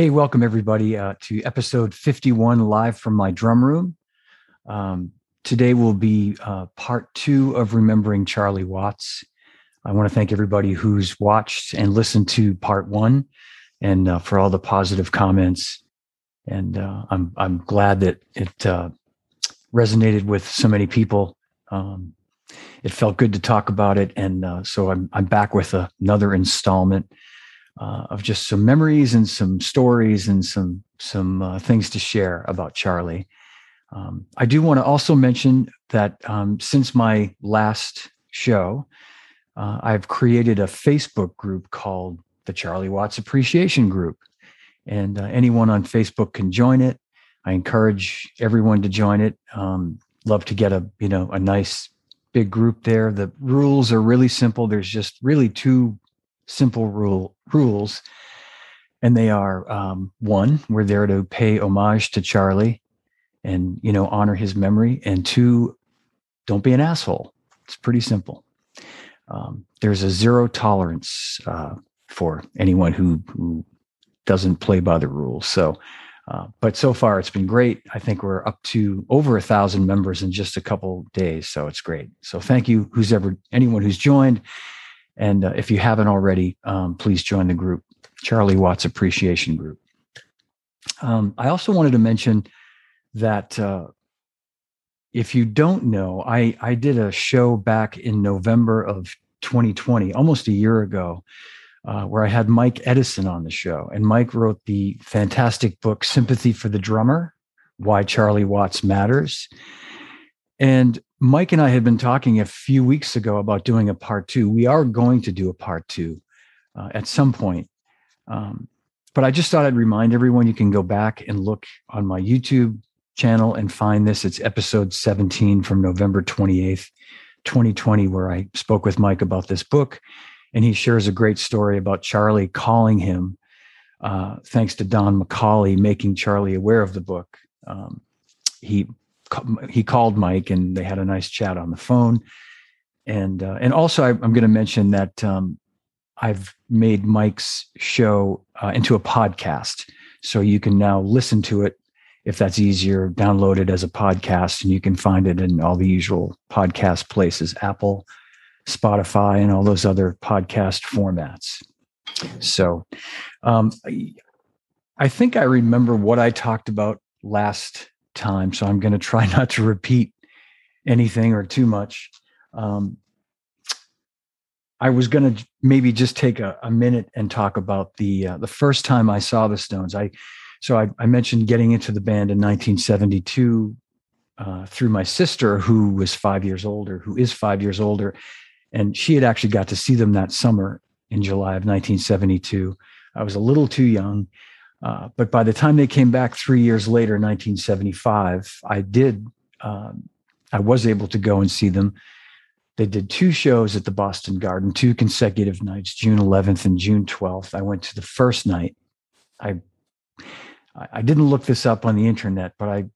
Hey, welcome everybody uh, to episode 51 live from my drum room. Um, today will be uh, part two of Remembering Charlie Watts. I want to thank everybody who's watched and listened to part one and uh, for all the positive comments. And uh, I'm, I'm glad that it uh, resonated with so many people. Um, it felt good to talk about it. And uh, so I'm, I'm back with another installment uh, of just some memories and some stories and some some uh, things to share about Charlie. Um, I do want to also mention that um, since my last show, uh, I've created a Facebook group called the Charlie Watts Appreciation Group, and uh, anyone on Facebook can join it. I encourage everyone to join it. Um, love to get a you know a nice big group there. The rules are really simple. There's just really two simple rule rules, and they are um, one, we're there to pay homage to Charlie, and you know honor his memory, and two, don't be an asshole. It's pretty simple. Um, there's a zero tolerance uh, for anyone who who doesn't play by the rules. So. Uh, but so far it's been great. I think we're up to over a thousand members in just a couple days, so it's great. So thank you, who's ever anyone who's joined, and uh, if you haven't already, um, please join the group, Charlie Watts Appreciation Group. Um, I also wanted to mention that uh, if you don't know, I, I did a show back in November of 2020, almost a year ago, uh, where I had Mike Edison on the show. And Mike wrote the fantastic book, Sympathy for the Drummer Why Charlie Watts Matters. And Mike and I had been talking a few weeks ago about doing a part two. We are going to do a part two uh, at some point. Um, but I just thought I'd remind everyone you can go back and look on my YouTube channel and find this. It's episode 17 from November 28th, 2020, where I spoke with Mike about this book. And he shares a great story about Charlie calling him, uh, thanks to Don McCauley making Charlie aware of the book. Um, he he called Mike and they had a nice chat on the phone. And uh, and also I, am going to mention that um, I've made Mike's show uh, into a podcast, so you can now listen to it if that's easier. Download it as a podcast, and you can find it in all the usual podcast places: Apple, Spotify, and all those other podcast formats. So, um, I think I remember what I talked about last time, so I'm going to try not to repeat anything or too much. Um, I was going to maybe just take a, a, minute and talk about the uh, the first time I saw the Stones. I so I, I mentioned getting into the band in 1972 uh, through my sister, who was five years older, who is five years older, and she had actually got to see them that summer in July of 1972. I was a little too young, uh, but by the time they came back three years later, 1975, I did, um, I was able to go and see them. They did two shows at the Boston Garden, two consecutive nights, June 11th and June 12th. I went to the first night. I, I didn't look this up on the internet, but I,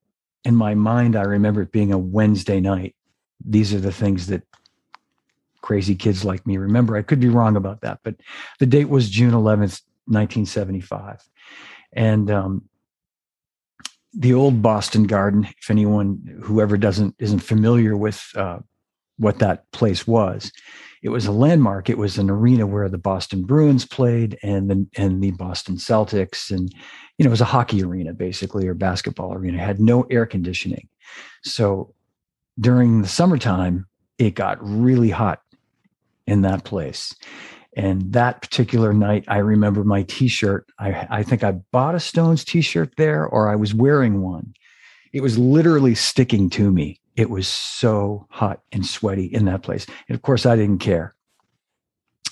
in my mind, I remember it being a Wednesday night. These are the things that crazy kids like me remember. I could be wrong about that, but the date was June 11th, 1975 and um, the old Boston Garden. If anyone, whoever doesn't isn't familiar with uh, what that place was, it was a landmark. It was an arena where the Boston Bruins played and the and the Boston Celtics, and you know it was a hockey arena basically or basketball arena. It had no air conditioning, so during the summertime it got really hot in that place and that particular night, I remember my T-shirt. I, I think I bought a Stones T-shirt there, or I was wearing one. It was literally sticking to me. It was so hot and sweaty in that place, and of course, I didn't care.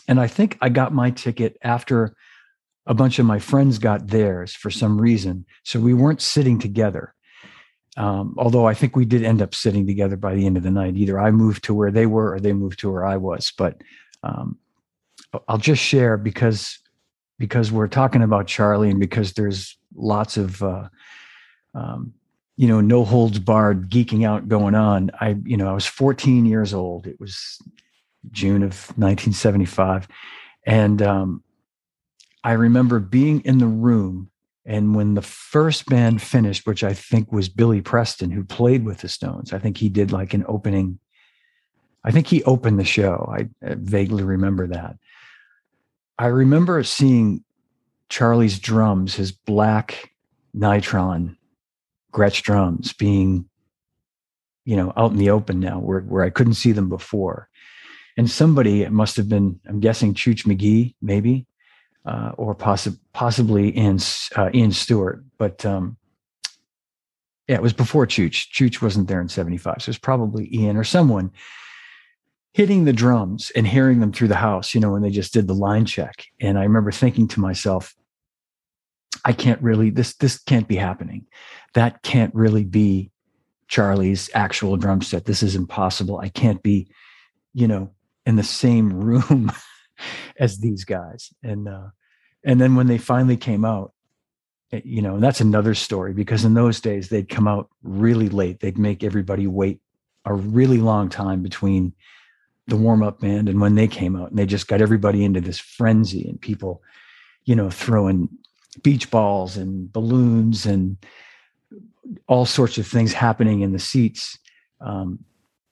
And I think I got my ticket after a bunch of my friends got theirs for some reason. So we weren't sitting together. Um, although I think we did end up sitting together by the end of the night. Either I moved to where they were or they moved to where I was. But um, I'll just share because because we're talking about Charlie and because there's lots of uh, um, you know no holds barred geeking out going on. I you know I was 14 years old. It was June of 1975, and um, I remember being in the room And when the first band finished, which I think was Billy Preston, who played with the Stones, I think he did like an opening. I think he opened the show. I, I vaguely remember that. I remember seeing Charlie's drums, his black Nitron Gretsch drums, being, you know, out in the open now, where where I couldn't see them before. And somebody, it must have been, I'm guessing, Chooch Magee, maybe, uh, or possi- possibly Ian, uh, Ian Stewart. But um, yeah, it was before Chooch. Chooch wasn't there in 75. So it was probably Ian or someone hitting the drums and hearing them through the house, you know, when they just did the line check. And I remember thinking to myself, I can't really, this, this can't be happening. That can't really be Charlie's actual drum set. This is impossible. I can't be, you know, in the same room as these guys. And uh, and then when they finally came out, eh, you know, and that's another story because in those days they'd come out really late. They'd make everybody wait a really long time between the warm up band and when they came out, and they just got everybody into this frenzy and people, you know, throwing beach balls and balloons and all sorts of things happening in the seats. Um,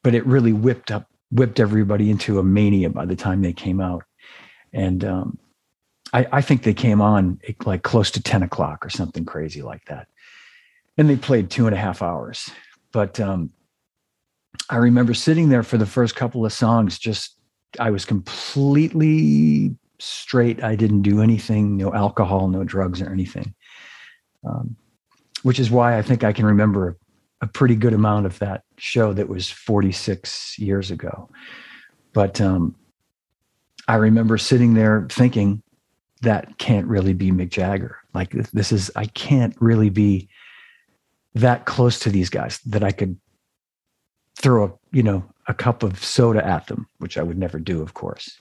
but it really whipped up, whipped everybody into a mania by the time they came out. And um, I, I, think they came on like close to 10 o'clock or something crazy like that. And they played two and a half hours. But um, i remember sitting there for the first couple of songs just i was completely straight. I didn't do anything no alcohol no drugs or anything. Um, which is why i think i can remember a pretty good amount of that show that was 46 years ago. But um, I remember sitting there thinking, that can't really be Mick Jagger. Like this is, I can't really be that close to these guys that I could throw a, you know, a cup of soda at them, which I would never do, of course.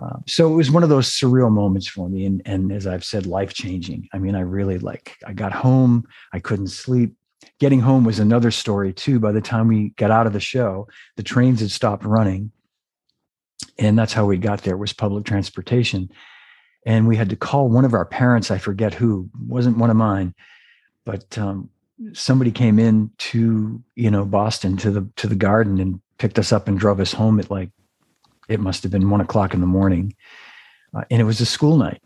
Um, so it was one of those surreal moments for me. And, and as I've said, life changing. I mean, I really like, I got home, I couldn't sleep. Getting home was another story too. By the time we got out of the show, the trains had stopped running and that's how we got there was public transportation and we had to call one of our parents i forget who wasn't one of mine but um, somebody came in to you know boston to the to the garden and picked us up and drove us home at like it must have been one o'clock in the morning uh, and it was a school night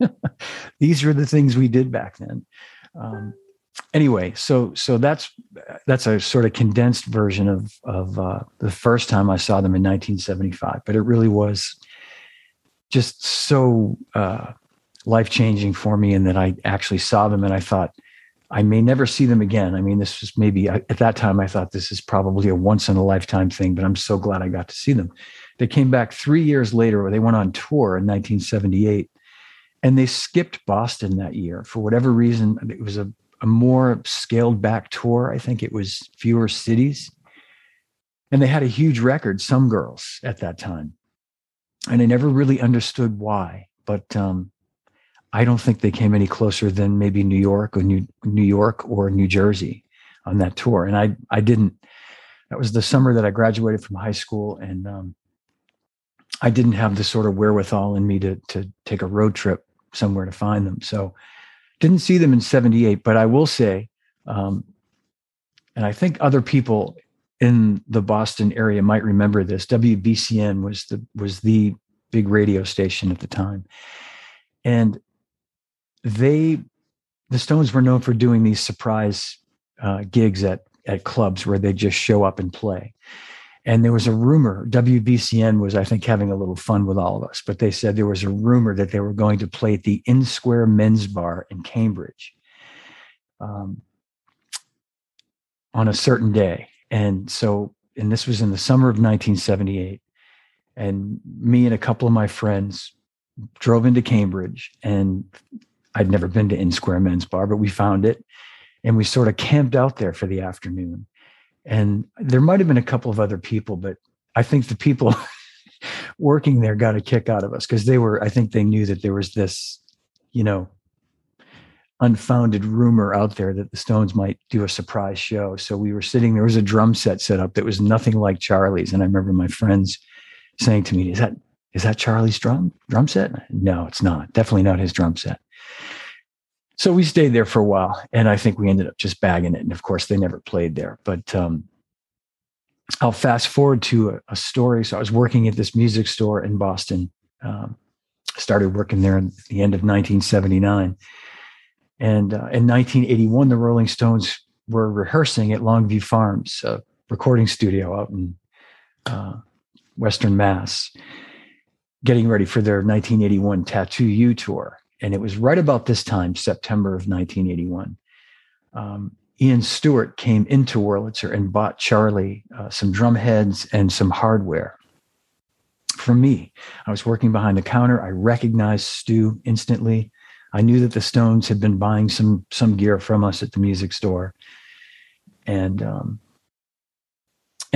these were the things we did back then um, anyway, so so that's that's a sort of condensed version of of uh, the first time I saw them in 1975. But it really was just so uh, life changing for me, and that I actually saw them and I thought I may never see them again. I mean, this was maybe at that time I thought this is probably a once in a lifetime thing, but I'm so glad I got to see them. They came back three years later, they went on tour in 1978 and they skipped Boston that year for whatever reason. It was a a more scaled back tour. I think it was fewer cities. And they had a huge record, Some Girls, at that time. And I never really understood why. But um, I don't think they came any closer than maybe New York or New, New York or New Jersey on that tour. And I, I didn't, that was the summer that I graduated from high school. And um, I didn't have the sort of wherewithal in me to, to take a road trip somewhere to find them. So didn't see them in 78, but I will say, um, and I think other people in the Boston area might remember this. WBCN was the was the big radio station at the time, and they, the Stones, were known for doing these surprise uh, gigs at at clubs where they just show up and play. And there was a rumor, WBCN was, I think, having a little fun with all of us, but they said there was a rumor that they were going to play at the Inman Square Men's Bar in Cambridge um, on a certain day. And so, and this was in the summer of 1978. And me and a couple of my friends drove into Cambridge, and I'd never been to Inman Square Men's Bar, but we found it. And we sort of camped out there for the afternoon. And there might have been a couple of other people but i think the people working there got a kick out of us because they were i think they knew that there was this you know unfounded rumor out there that the stones might do a surprise show. So we were sitting there was a drum set set up that was nothing like charlie's and i remember my friends saying to me is that is that charlie's drum drum set? No it's not. Definitely not his drum set so we stayed there for a while, and I think we ended up just bagging it. And of course, they never played there. But um, I'll fast forward to a, a, story. So I was working at this music store in Boston. Um, started working there in the end of 1979, and uh, in 1981, the Rolling Stones were rehearsing at Longview Farms, a recording studio out in uh, Western Mass, getting ready for their 1981 Tattoo You tour. And it was right about this time, September of 1981. Um, Ian Stewart came into Wurlitzer and bought Charlie uh, some drum heads and some hardware for me. I was working behind the counter. I recognized Stu instantly. I knew that the Stones had been buying some some gear from us at the music store, and um,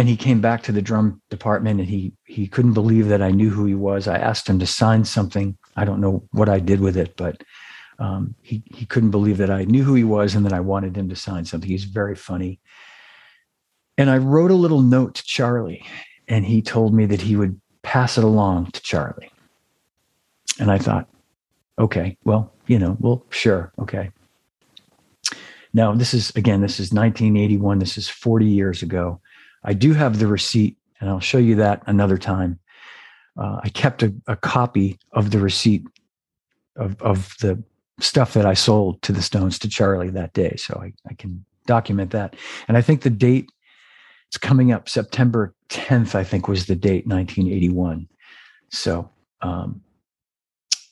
and he came back to the drum department and he he couldn't believe that I knew who he was. I asked him to sign something. I don't know what I did with it, but um, he he couldn't believe that I knew who he was and that I wanted him to sign something. He's very funny. And I wrote a little note to Charlie, and he told me that he would pass it along to Charlie. And I thought, okay, well, you know, well, sure, okay. Now, this is again, this is 1981. This is 40 years ago. I do have the receipt, and I'll show you that another time. Uh, I kept a, a, copy of the receipt of, of the stuff that I sold to the Stones to Charlie that day, so I, I can document that. And I think the date it's coming up September 10th. I think was the date, 1981. So um,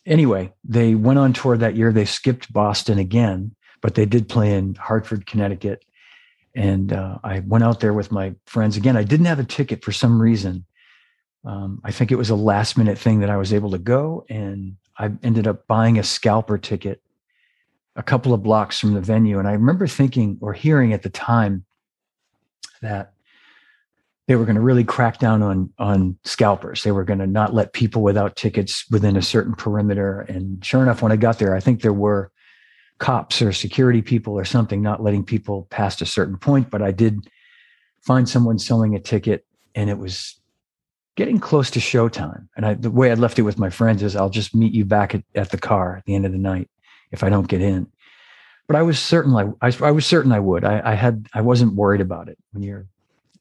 anyway, they went on tour that year. They skipped Boston again, but they did play in Hartford, Connecticut, and uh, I went out there with my friends again. I didn't have a ticket for some reason. Um, I think it was a last minute thing that I was able to go, and I ended up buying a scalper ticket a couple of blocks from the venue. And I remember thinking or hearing at the time that they were going to really crack down on on scalpers. They were going to not let people without tickets within a certain perimeter. And sure enough, when I got there, I think there were cops or security people or something not letting people past a certain point. But I did find someone selling a ticket and it was getting close to showtime. And I, the way I left it with my friends is I'll just meet you back at, at the car at the end of the night if I don't get in. But I was certain I, I, I was certain I would. I, I had I wasn't worried about it. When you're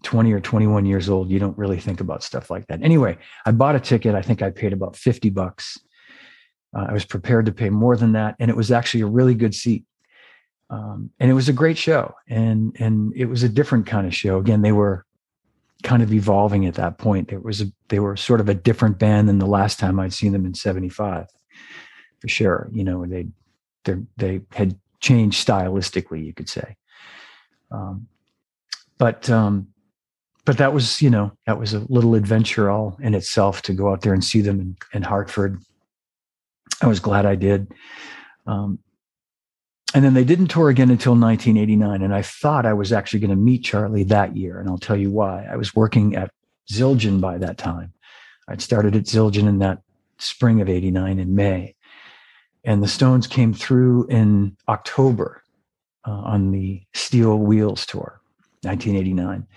20 or 21 years old, you don't really think about stuff like that. Anyway, I bought a ticket. I think I paid about 50 bucks uh, I was prepared to pay more than that, and it was actually a really good seat. Um, and it was a great show, and and it was a different kind of show. Again, they were kind of evolving at that point. It was a, they were sort of a different band than the last time I'd seen them in '75, for sure. You know, they they they had changed stylistically, you could say. Um, but um, but that was you know that was a little adventure all in itself to go out there and see them in, in Hartford I was glad I did. Um, and then they didn't tour again until 1989. And I thought I was actually going to meet Charlie that year. And I'll tell you why. I was working at Zildjian by that time. I'd started at Zildjian in that spring of 89 in May. And the Stones came through in October uh, on the Steel Wheels tour, 1989.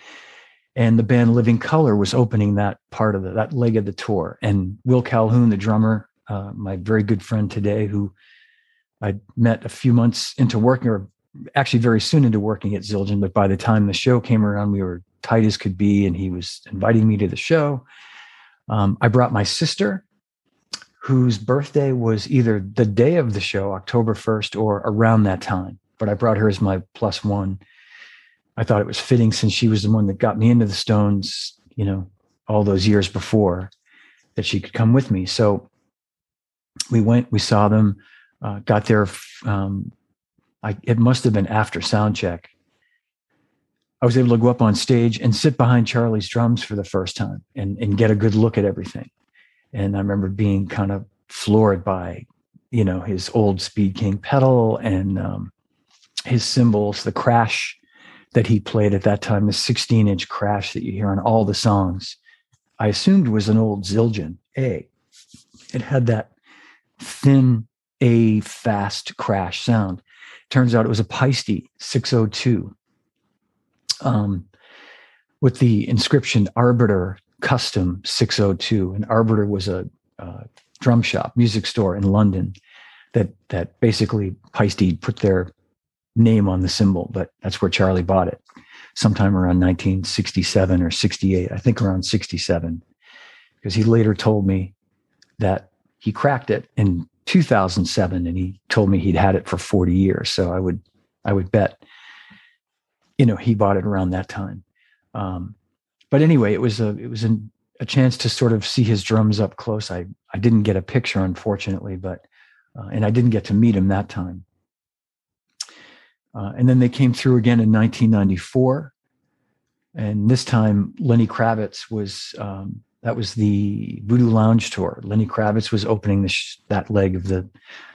And the band Living Colour was opening that part of the, that leg of the tour. And Will Calhoun, the drummer, uh, my very good friend today, who I met a few months into working, or actually very soon into working at Zildjian. But by the time the show came around, we were tight as could be, and he was inviting me to the show. Um, I brought my sister, whose birthday was either the day of the show, October 1st, or around that time. But I brought her as my plus one. I thought it was fitting since she was the one that got me into the Stones, you know, all those years before, that she could come with me. So we went, we saw them, uh, got there. Um, I, it must have been after sound check. I was able to go up on stage and sit behind Charlie's drums for the first time and, and get a good look at everything. And I remember being kind of floored by, you know, his old Speed King pedal and um, his cymbals, the crash that he played at that time, the 16 inch crash that you hear on all the songs. I assumed was an old Zildjian A. It had that thin A fast crash sound. Turns out it was a Paiste 602 um, with the inscription Arbiter Custom 602. And Arbiter was a, drum shop, music store in London that that basically Paiste put their name on the cymbal, but that's where Charlie bought it sometime around 1967 or 68, I think around 67, because he later told me that he cracked it in 2007 and he told me he'd had it for 40 years. So I would, I would bet, you know, he bought it around that time. Um, but anyway, it was a, it was an, a chance to sort of see his drums up close. I, I didn't get a picture, unfortunately, but, uh, and I didn't get to meet him that time. Uh, and then they came through again in 1994. And this time, Lenny Kravitz was, um, that was the Voodoo Lounge tour. Lenny Kravitz was opening sh- that leg of the,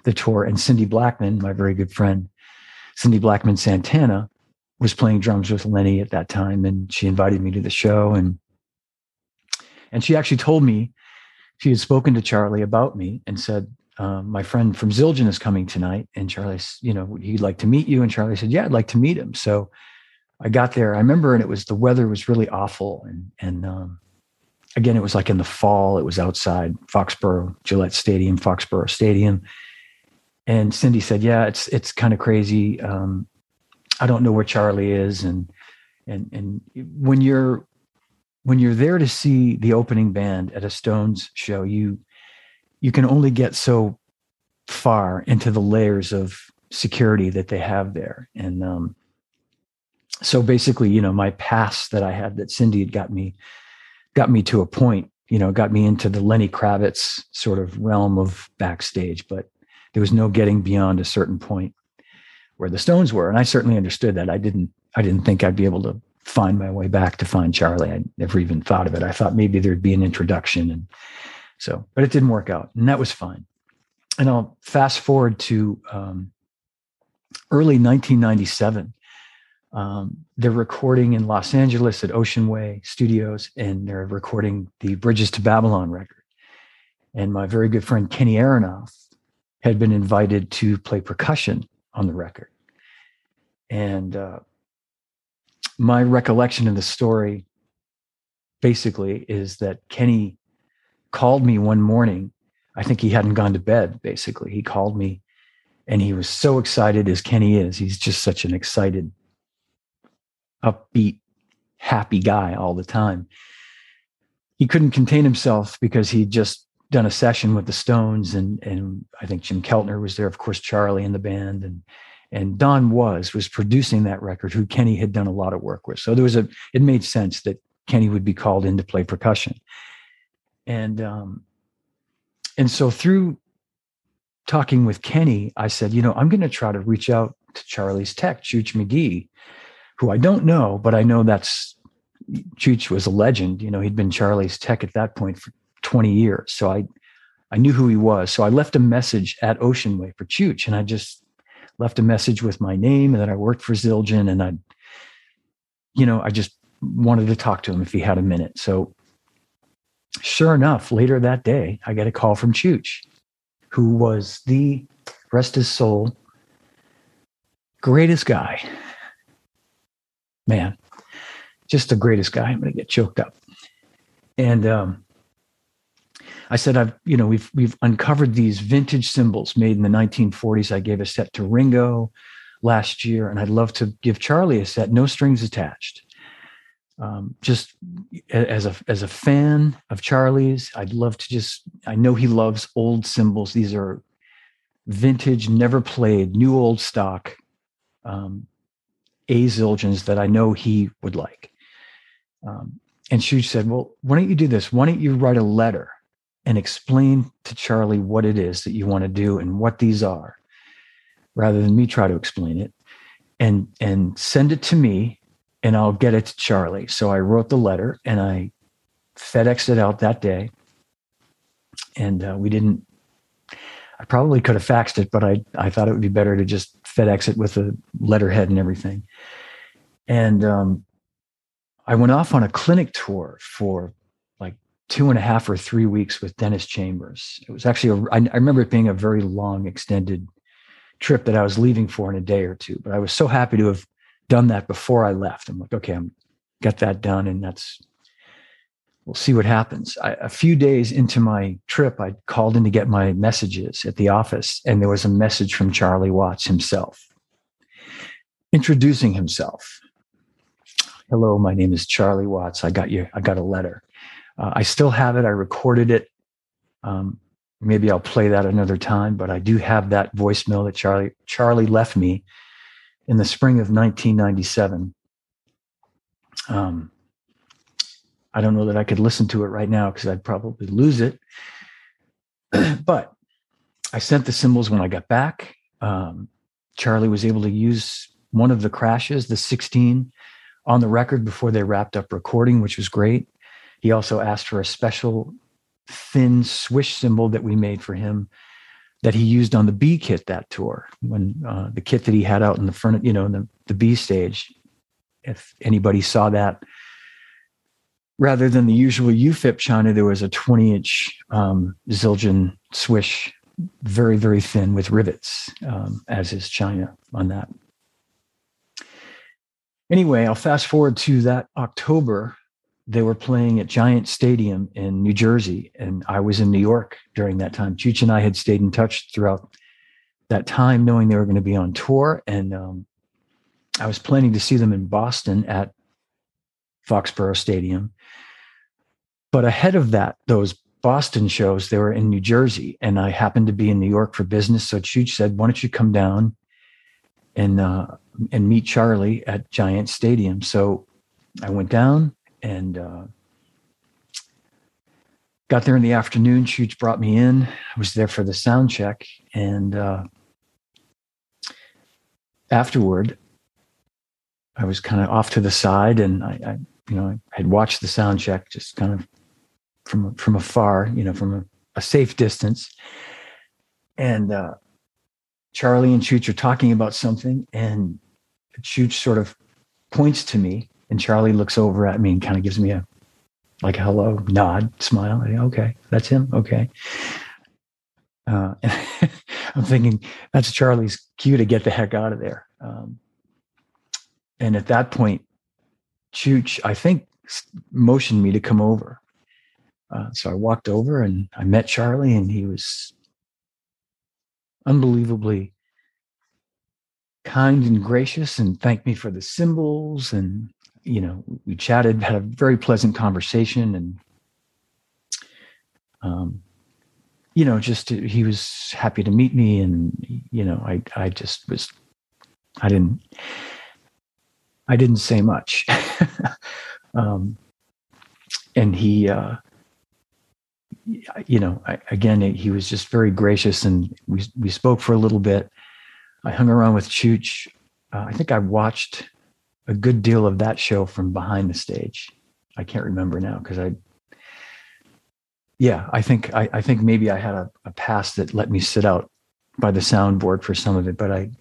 the tour. And Cindy Blackman, my very good friend, Cindy Blackman Santana, was playing drums with Lenny at that time. And she invited me to the show. And, and she actually told me she had spoken to Charlie about me and said, um, my friend from Zildjian is coming tonight. And Charlie, you know, he'd like to meet you. And Charlie said, yeah, I'd like to meet him. So I got there. I remember, and it was the weather was really awful. And, and, um, again, it was like in the fall, it was outside Foxborough, Gillette Stadium, Foxborough Stadium. And Cindy said, yeah, it's, it's kind of crazy. Um, I don't know where Charlie is. And, and, and when you're, when you're there to see the opening band at a Stones show, you, you can only get so far into the layers of security that they have there. And um, so basically, you know, my pass that I had that Cindy had got me got me to a point, you know, got me into the Lenny Kravitz sort of realm of backstage, but there was no getting beyond a certain point where the Stones were. And I certainly understood that. I didn't I didn't think I'd be able to find my way back to find Charlie. I never even thought of it. I thought maybe there'd be an introduction and so, but it didn't work out, and that was fine. And I'll fast forward to um, early 1997. Um, they're recording in Los Angeles at Ocean Way Studios, and they're recording the Bridges to Babylon record. And my very good friend Kenny Aronoff had been invited to play percussion on the record. And uh, my recollection of the story basically is that Kenny called me one morning. I think he hadn't gone to bed, basically. He called me and he was so excited as Kenny is. He's just such an excited, upbeat, happy guy all the time. He couldn't contain himself because he'd just done a session with the Stones and and I think Jim Keltner was there, of course, Charlie in the band and and Don Was was producing that record, who Kenny had done a lot of work with. So there was a it made sense that Kenny would be called in to play percussion and um, and so through talking with Kenny, I said, you know, I'm going to try to reach out to Charlie's tech, Chooch Magee, who I don't know, but I know that's Chooch was a legend. You know, he'd been Charlie's tech at that point for 20 years, so I I knew who he was. So I left a message at Oceanway for Chooch, and I just left a message with my name and that I worked for Zildjian, and I, you know, I just wanted to talk to him if he had a minute. So sure enough, later that day, I get a call from Chooch, who was the rest his soul greatest guy. Man, just the greatest guy. I'm going to get choked up. And um, I said, I've, you know, we've we've uncovered these vintage cymbals made in the 1940s. I gave a set to Ringo last year, and I'd love to give Charlie a set, no strings attached um, just as a as a fan of Charlie's, I'd love to just. I know he loves old cymbals. These are vintage, never played, new old stock um, A Zildjians that I know he would like. Um, and she said, "Well, why don't you do this? Why don't you write a letter and explain to Charlie what it is that you want to do and what these are, rather than me try to explain it, and and send it to me." and I'll get it to Charlie. So I wrote the letter and I FedExed it out that day. And uh, we didn't, I probably could have faxed it, but I, I thought it would be better to just FedEx it with a letterhead and everything. And um, I went off on a clinic tour for like two and a half or three weeks with Dennis Chambers. It was actually, a, I, I remember it being a very long, extended trip that I was leaving for in a day or two, but I was so happy to have done that before I left. I'm like, okay, I'm got that done, and that's we'll see what happens. I, a few days into my trip, I called in to get my messages at the office, and there was a message from Charlie Watts himself introducing himself. Hello, my name is Charlie Watts. I got you. I got a letter. Uh, I still have it. I recorded it. Um, maybe I'll play that another time, but I do have that voicemail that Charlie Charlie left me in the spring of 1997. Um, I don't know that I could listen to it right now because I'd probably lose it. but I sent the cymbals when I got back. Um, Charlie was able to use one of the crashes, the 16, on the record before they wrapped up recording, which was great. He also asked for a special thin swish cymbal that we made for him that he used on the B kit that tour when uh, the kit that he had out in the front, you know, in the, the B stage. If anybody saw that, rather than the usual UFIP China, there was a 20 inch um, Zildjian swish, very, very thin with rivets, um, as is China on that. Anyway, I'll fast forward to that October. They were playing at Giant Stadium in New Jersey, and I was in New York during that time. Chooch and I had stayed in touch throughout that time, knowing they were going to be on tour. And um, I was planning to see them in Boston at Foxborough Stadium. But ahead of that, those Boston shows, they were in New Jersey, and I happened to be in New York for business. So Chooch said, "Why don't you come down and uh, and meet Charlie at Giant Stadium?" So I went down and uh, got there in the afternoon. Chooch brought me in. I was there for the sound check, and uh, afterward, I was kind of off to the side, and I, I you know, I had watched the sound check just kind of from from afar, you know, from a, a safe distance. And uh, Charlie and Chooch are talking about something, and Chooch sort of points to me, and Charlie looks over at me and kind of gives me a like a hello nod, smile. okay, that's him. Okay. Uh, I'm thinking that's Charlie's cue to get the heck out of there. Um, and at that point, Chooch, I think, motioned me to come over. Uh, so I walked over and I met Charlie, and he was unbelievably kind and gracious and thanked me for the cymbals. And, you know, we chatted, had a very pleasant conversation. And, um, you know, just he was happy to meet me. And, you know, I, I just was, I didn't, I didn't say much. um, and he, uh, you know, I, again, he was just very gracious, and we we spoke for a little bit. I hung around with Chooch. Uh, I think I watched a good deal of that show from behind the stage. I can't remember now because I, yeah, I think I, I think maybe I had a, a pass that let me sit out by the soundboard for some of it, but I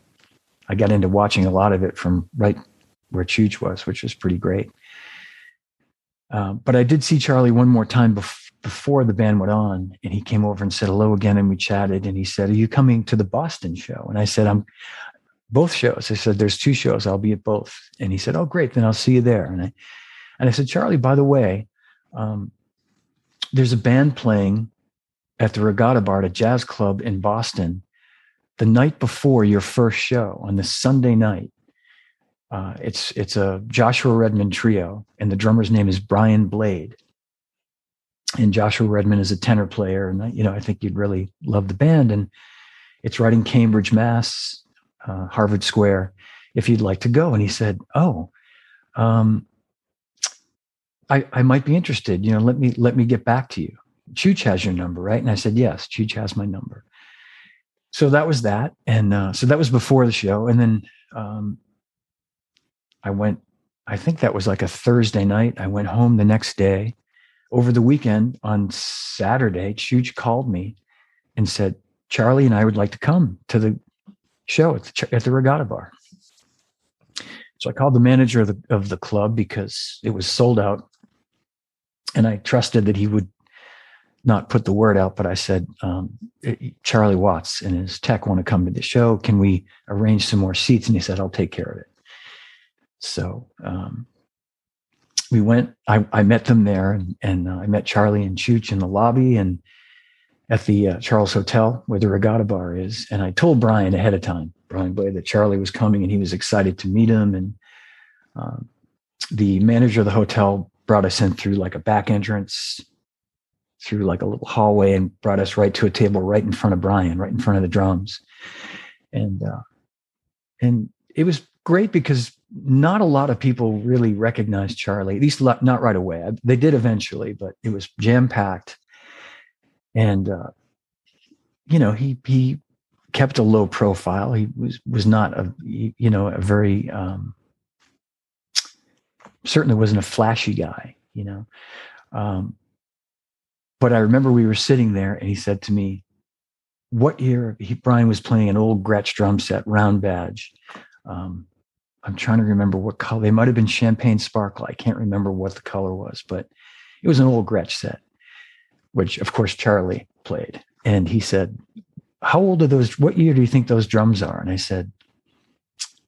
I got into watching a lot of it from right where Chooch was, which was pretty great. Uh, but I did see Charlie one more time bef- before the band went on, and he came over and said hello again, and we chatted. And he said, "Are you coming to the Boston show?" And I said, "I'm both shows." I said, "There's two shows. I'll be at both." And he said, "Oh, great. Then I'll see you there." And I and I said, "Charlie, by the way, um, there's a band playing at the Regatta Bar at a jazz club in Boston the night before your first show on the Sunday night." Uh, it's it's a Joshua Redman trio, and the drummer's name is Brian Blade. And Joshua Redman is a tenor player, and you know I think you'd really love the band. And it's right in Cambridge, Mass, uh, Harvard Square. If you'd like to go, and he said, "Oh, um, I I might be interested. You know, let me let me get back to you. Chooch has your number, right?" And I said, "Yes, Chooch has my number." So that was that, and uh, so that was before the show, and then um, I went, I think that was like a Thursday night. I went home the next day. Over the weekend on Saturday, Chooch called me and said, Charlie and I would like to come to the show at the, at the Regatta Bar. So I called the manager of the, of the club because it was sold out. And I trusted that he would not put the word out, but I said, um, Charlie Watts and his tech want to come to the show. Can we arrange some more seats? And he said, I'll take care of it. So um, we went. I, I met them there, and, and uh, I met Charlie and Chooch in the lobby and at the uh, Charles Hotel where the Regatta Bar is. And I told Brian ahead of time, Brian Blade, that Charlie was coming, and he was excited to meet him. And um, the manager of the hotel brought us in through like a back entrance through like a little hallway and brought us right to a table right in front of Brian, right in front of the drums. And uh, and it was great because not a lot of people really recognized Charlie, at least not right away. They did eventually, but it was jam packed. And uh, you know, he he kept a low profile. He was was not a you know a very um, certainly wasn't a flashy guy. You know, um, but I remember we were sitting there and he said to me, what year he, Brian was playing an old Gretsch drum set, round badge. Um, I'm trying to remember what color. They might have been champagne sparkle. I can't remember what the color was, but it was an old Gretsch set, which of course Charlie played. And he said, "How old are those? What year do you think those drums are?" And I said,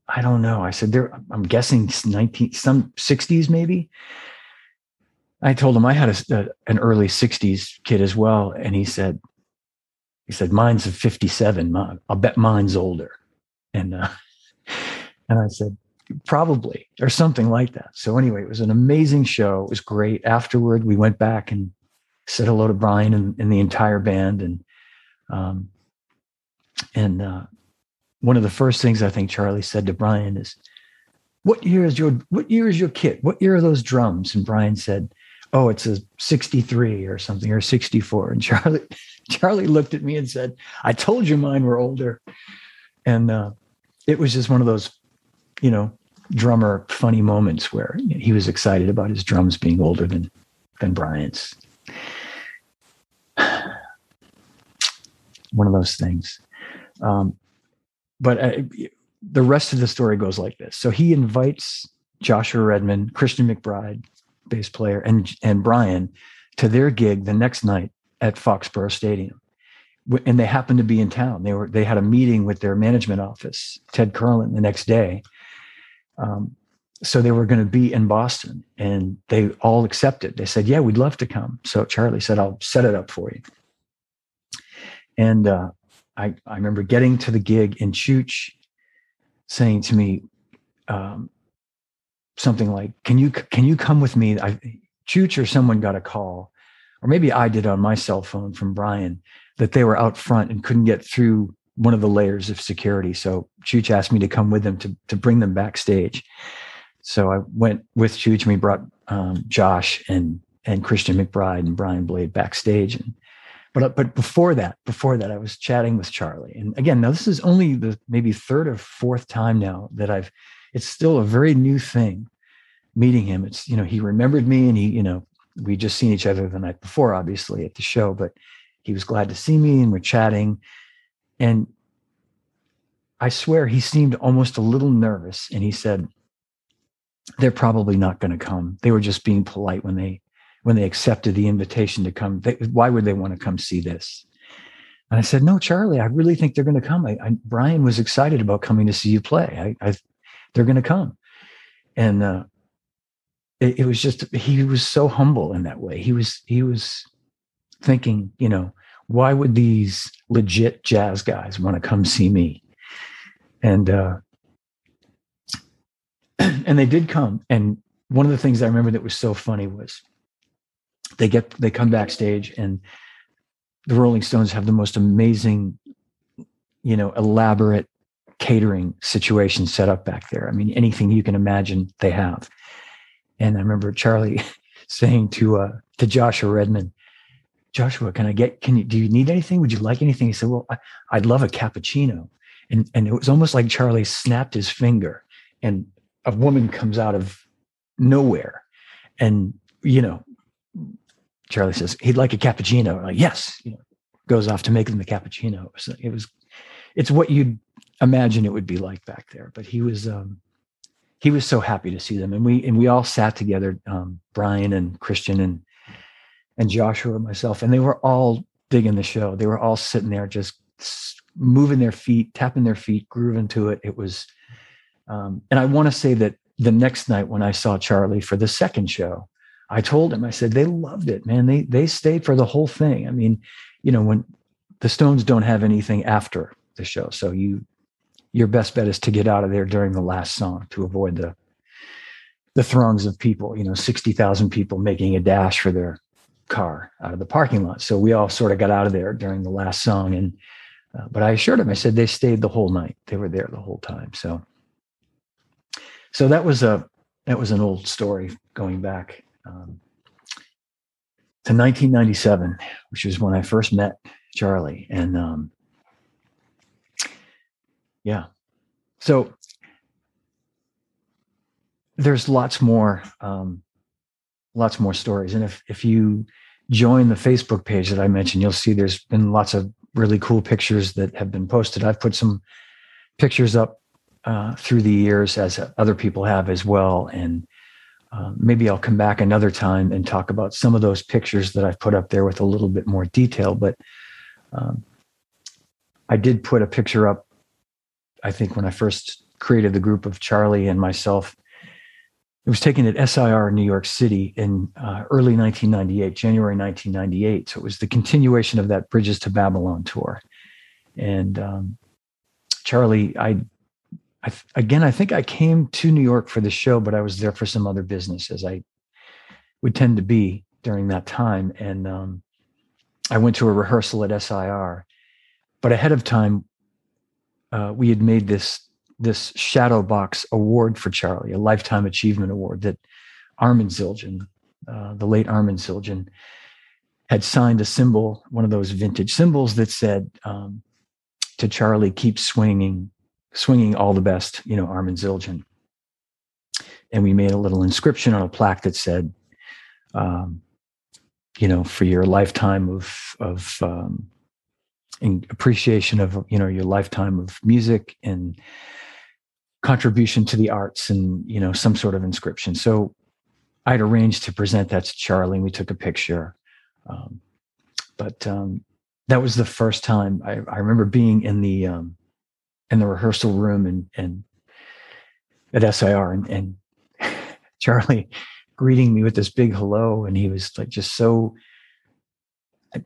"I don't know." I said, "They're. I'm guessing 19, some 60s maybe." I told him I had a, a, an early 60s kid as well. And he said, he said, mine's a 57. I'll bet mine's older. And, uh, and I said, probably, or something like that. So anyway, it was an amazing show. It was great. Afterward, we went back and said hello to Brian and, and the entire band. And, um, and, uh, one of the first things I think Charlie said to Brian is, what year is your, what year is your kit? What year are those drums? And Brian said, oh, it's a 63 or something or 64. And Charlie, Charlie looked at me and said, I told you mine were older. And uh, it was just one of those, you know, drummer funny moments where he was excited about his drums being older than than Brian's. One of those things. Um, but uh, the rest of the story goes like this. So he invites Joshua Redman, Christian McBride, bass player, and and Brian to their gig the next night at Foxborough Stadium. And they happened to be in town. They were they had a meeting with their management office, Ted Kurland, the next day. Um, so they were going to be in Boston, and they all accepted. They said, "Yeah, we'd love to come." So Charlie said, "I'll set it up for you." And uh, I I remember getting to the gig and Chooch saying to me, um, something like, "Can you can you come with me?" I, Chooch or someone got a call, or maybe I did on my cell phone from Brian that they were out front and couldn't get through one of the layers of security. So Chooch asked me to come with them to to bring them backstage. So I went with Chooch and we brought um, Josh and and Christian McBride and Brian Blade backstage. And but but before that, before that, I was chatting with Charlie. And again, now this is only the maybe third or fourth time now that I've it's still a very new thing meeting him. It's, you know, he remembered me and he, you know, we just seen each other the night before, obviously at the show, but he was glad to see me and we're chatting. And I swear he seemed almost a little nervous. And he said, they're probably not going to come. They were just being polite when they, when they accepted the invitation to come. They, why would they want to come see this? And I said, no, Charlie, I really think they're going to come. I, I, Brian was excited about coming to see you play. I, they're going to come. And uh, it, it was just he was so humble in that way. He was he was thinking, you know, why would these legit jazz guys want to come see me? And uh, and they did come. And one of the things I remember that was so funny was they get they come backstage and the Rolling Stones have the most amazing, you know, elaborate catering situation set up back there. I mean, anything you can imagine, they have. And I remember Charlie saying to uh, to Joshua Redman, Joshua, can I get? Can you? Do you need anything? Would you like anything? He said, Well, I, I'd love a cappuccino. And and it was almost like Charlie snapped his finger, and a woman comes out of nowhere, and you know, Charlie says he'd like a cappuccino. Like yes, you know, goes off to make them the cappuccino. So it was, it's what you'd imagine it would be like back there. But he was um, he was so happy to see them, and we and we all sat together, um, Brian and Christian and and Joshua and myself, and they were all digging the show. They were all sitting there just moving their feet, tapping their feet, grooving to it. It was, um, and I want to say that the next night when I saw Charlie for the second show, I told him, I said, they loved it, man. They they stayed for the whole thing. I mean, you know, when the Stones don't have anything after the show, so you your best bet is to get out of there during the last song to avoid the the throngs of people. You know, sixty thousand people making a dash for their car out of the parking lot. So we all sort of got out of there during the last song, and uh, but I assured him, I said they stayed the whole night. They were there the whole time. So so that was a that was an old story going back um, to 1997, which was when I first met Charlie, and um, yeah, so there's lots more um, lots more stories, and if if you join the Facebook page that I mentioned, you'll see there's been lots of really cool pictures that have been posted. I've put some pictures up uh, through the years, as other people have as well. And uh, maybe I'll come back another time and talk about some of those pictures that I've put up there with a little bit more detail. But um, I did put a picture up, I think, when I first created the group of Charlie and myself. It was taken at SIR in New York City in uh, early 1998, January 1998. So it was the continuation of that Bridges to Babylon tour. And um, Charlie, I I, again, I think I came to New York for the show, but I was there for some other business, as I would tend to be during that time. And um, I went to a rehearsal at SIR, but ahead of time, uh, we had made this this shadow box award for Charlie, a lifetime achievement award that Armin Zildjian, uh, the late Armin Zildjian, had signed a cymbal, one of those vintage cymbals that said um, to Charlie, "Keep swinging, swinging all the best, you know, Armin Zildjian. And we made a little inscription on a plaque that said, um, you know, for your lifetime of of um, appreciation of you know your lifetime of music and contribution to the arts and you know some sort of inscription. So I'd arranged to present that to Charlie, and we took a picture. Um, but um, that was the first time I, I remember being in the um, in the rehearsal room and and at SIR and, and Charlie greeting me with this big hello and he was like just so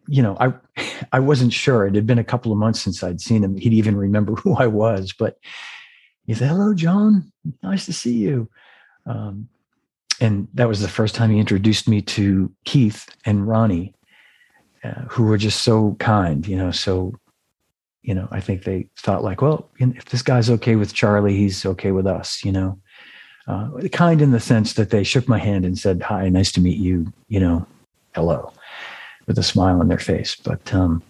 you know I I wasn't sure it had been a couple of months since I'd seen him he'd even remember who I was but he said hello John nice to see you um, and that was the first time he introduced me to Keith and Ronnie uh, who were just so kind you know so you know, I think they thought like, well, if this guy's okay with Charlie, he's okay with us, you know. Uh, kind in the sense that they shook my hand and said, "Hi, nice to meet you," you know, hello, with a smile on their face. But um,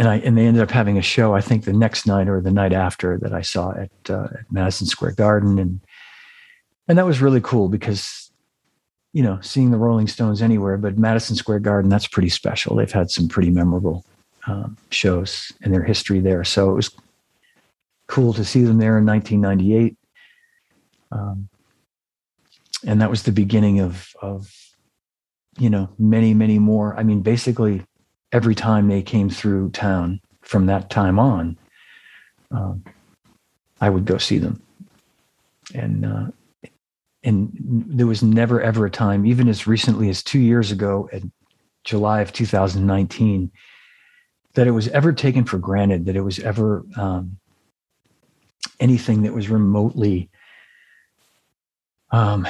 and I and they ended up having a show. I think the next night or the night after that I saw at, uh, at Madison Square Garden, and and that was really cool because you know seeing the Rolling Stones anywhere, but Madison Square Garden that's pretty special. They've had some pretty memorable um, shows in their history there. So it was cool to see them there in 1998. Um, and that was the beginning of, of, you know, many, many more. I mean, basically every time they came through town from that time on, um, I would go see them. And, uh, and there was never ever a time, even as recently as two years ago, in July of 2019, that it was ever taken for granted that it was ever um, anything that was remotely um,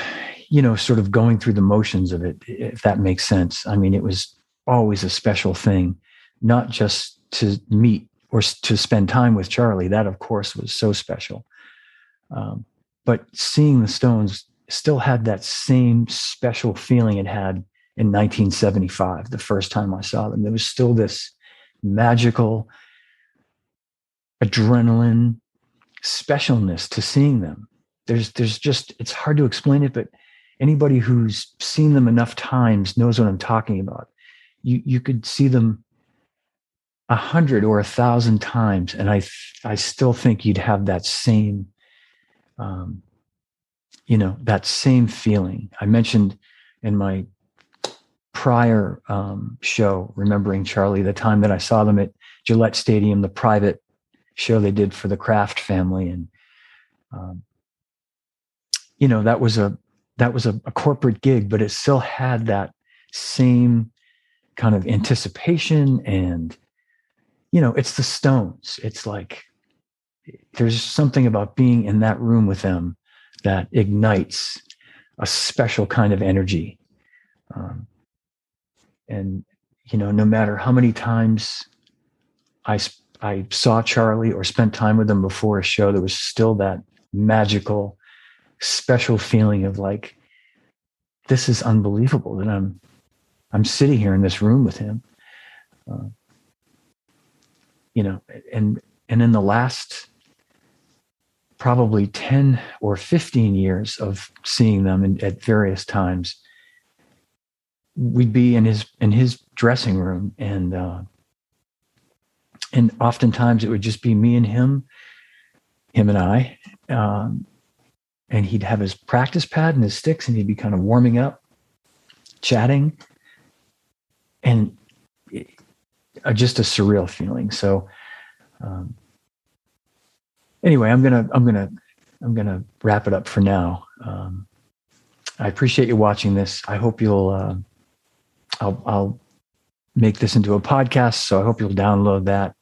you know sort of going through the motions of it if that makes sense i mean it was always a special thing not just to meet or to spend time with charlie. That of course was so special. Um, but seeing the stones still had that same special feeling it had in 1975 the first time i saw them. There was still this magical adrenaline specialness to seeing them. There's there's just it's hard to explain it but anybody who's seen them enough times knows what i'm talking about you you could see them a hundred or a thousand times and i i still think you'd have that same um you know that same feeling. I mentioned in my prior um, show, remembering Charlie, the time that I saw them at Gillette Stadium, the private show they did for the Kraft family, and um, you know, that was a that was a, a corporate gig, but it still had that same kind of anticipation and you know, it's the Stones. It's like there's something about being in that room with them that ignites a special kind of energy. Um, and you know, no matter how many times I I saw Charlie or spent time with him before a show, there was still that magical, special feeling of like, this is unbelievable that I'm I'm sitting here in this room with him. Uh, you know, and and in the last probably 10 or 15 years of seeing them in, at various times, we'd be in his in his dressing room and uh, and oftentimes it would just be me and him, him and I. Um, and he'd have his practice pad and his sticks, and he'd be kind of warming up, chatting, and it, uh, just a surreal feeling. So, um, anyway, I'm gonna I'm gonna I'm gonna wrap it up for now. Um, I appreciate you watching this. I hope you'll uh, I'll I'll make this into a podcast, so I hope you'll download that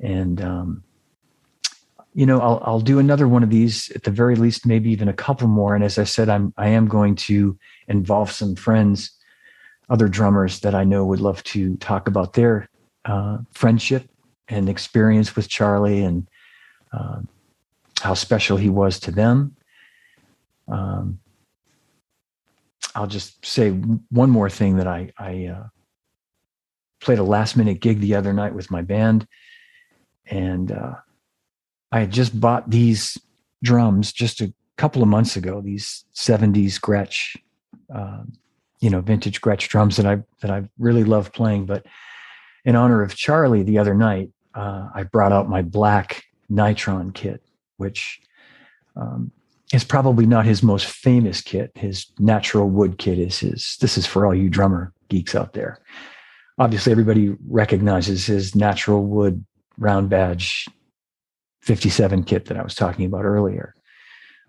and um, you know I'll I'll do another one of these at the very least, maybe even a couple more. And as I said, I'm I am going to involve some friends, other drummers that I know would love to talk about their uh, friendship and experience with Charlie and uh, how special he was to them. Um, I'll just say one more thing that I I uh, played a last minute gig the other night with my band and uh, I had just bought these drums just a couple of months ago. These '70s Gretsch, uh, you know, vintage Gretsch drums that I that I really love playing. But in honor of Charlie, the other night, uh, I brought out my black Nitron kit, which um, is probably not his most famous kit. His natural wood kit is his. This is for all you drummer geeks out there. Obviously, everybody recognizes his natural wood round badge 57 kit that I was talking about earlier.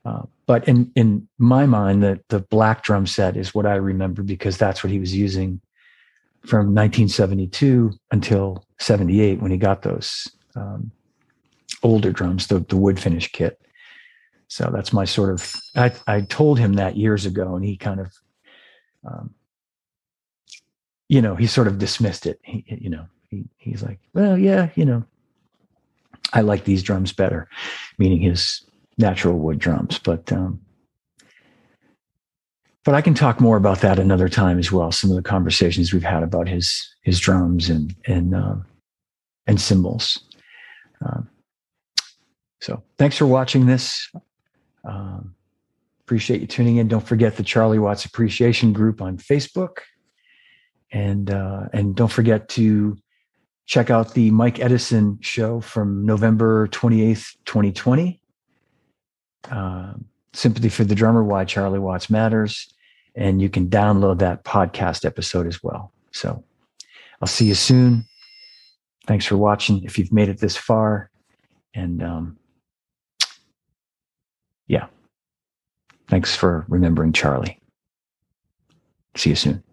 Uh, but in in my mind, the the black drum set is what I remember because that's what he was using from 1972 until 78 when he got those um, older drums, the the wood finish kit. So that's my sort of. I I told him that years ago, and he kind of, um, you know, he sort of dismissed it. He, you know, he, he's like, well, yeah, you know, I like these drums better, meaning his natural wood drums. But um, but I can talk more about that another time as well. Some of the conversations we've had about his his drums and and uh, and cymbals. Um, so thanks for watching this. Um, appreciate you tuning in. Don't forget the Charlie Watts Appreciation Group on Facebook, and uh, and don't forget to check out the Mike Edison show from November 28th, 2020. Uh, Sympathy for the Drummer Why Charlie Watts Matters. And you can download that podcast episode as well. So I'll see you soon. Thanks for watching if you've made it this far. And um, yeah, thanks for remembering Charlie. See you soon.